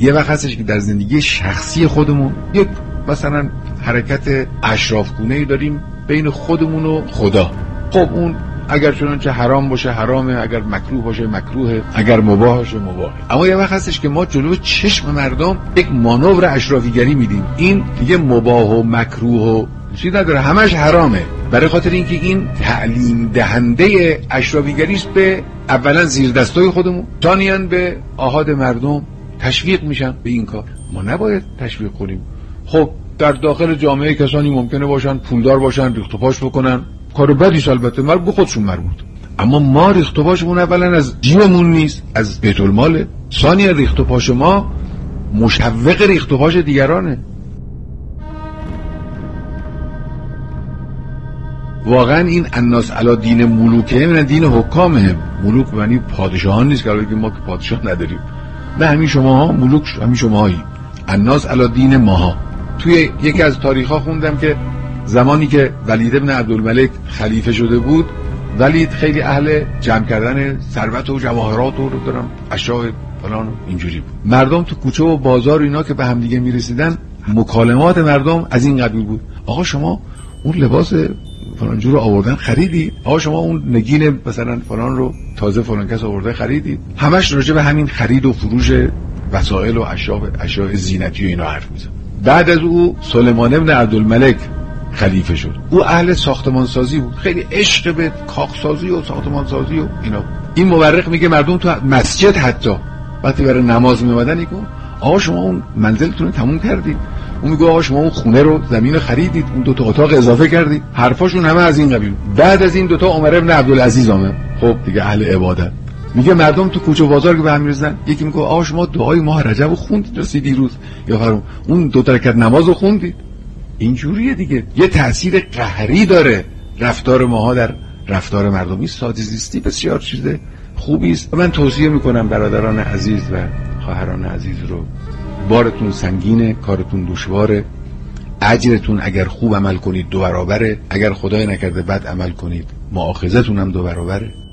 یه وقت هستش که در زندگی شخصی خودمون یک مثلا حرکت اشرافگونه ای داریم بین خودمون و خدا. خب اون اگر چنانچه حرام باشه حرامه اگر مکروه باشه مکروهه اگر مباه باشه مباهه اما یه وقت هستش که ما جلو چشم مردم یک مانور اشرافیگری میدیم. این دیگه مباه و مکروه و چیزی نداره همش حرامه. برای خاطر اینکه این تعلیم دهنده اشرافیگری است به اولا زیر دستای خودمون ثانیا به آهاد مردم تشویق میشن به این کار. ما نباید تشویق کنیم. خب در داخل جامعه کسانی ممکنه باشن پولدار باشن ریخت و پاش بکنن. کار بدیش البته مربوط به خودشون مربوط. اما ما ریخت و پاشمون اولا از جیبمون نیست از بیت الماله ثانیا ریخت و پاش ما مشوق ریخت و پاش دیگرانه. واقعا این الناس علا دین ملوکه من دین حکامه. ملوک معنی پادشاهان نیست که ما که پادشاه نداریم. نه همین شما ها ملوک همین شما هایی الناس علا دین ماها. توی یکی از تاریخ ها خوندم که زمانی که ولید ابن عبدالملک خلیفه شده بود ولید خیلی اهل جمع کردن ثروت و جواهرات و رو دارم اشیاء فلان اینجوری بود. مردم تو کوچه و بازار اینا که به همدیگه می‌رسیدن مکالمات مردم از این قبیل بود. آقا شما اون لباس فلان جور رو آوردن خریدی؟ آقا شما اون نگین مثلا فلان رو تازه فلان کس آورده خریدی؟ همش راجع به همین خرید و فروش وسایل و اشیاء اشیاء زینتی و اینا حرف میزن بعد از او سلیمان ابن عبدالملک خلیفه شد. او اهل ساختمان سازی بود. خیلی عشق به کاخ سازی و ساختمان سازی و اینا این مورخ میگه مردم تو مسجد حتی وقتی برای نماز میومدن میگن آقا شما اون منزلتون رو تموم کردید. اون میگه آقا شما اون خونه رو زمین رو خریدید اون دو تا اتاق اضافه کردید. حرفاشون همه از این قبیل. بعد از این دو تا عمر ابن عبدالعزیز آمد. خب دیگه اهل عبادت. میگه مردم تو کوچه بازار که به هم می‌رسن یکی میگه آقا شما دعای ماه رجب رو خوندید رسید دیروز؟ یا فرم اون دو تا رکعت نماز رو خوندید؟ اینجوریه دیگه. یه تاثیر قهری داره رفتار ماها در رفتار مردمی ساده زیستی بسیار چیزه. خوبی است. من توصیه می‌کنم برادران عزیز و خواهران عزیز رو بارتون سنگینه کارتون دشواره. اجرتون اگر خوب عمل کنید دو برابره. اگر خدای نکرده بد عمل کنید معاخذتون هم دو برابره.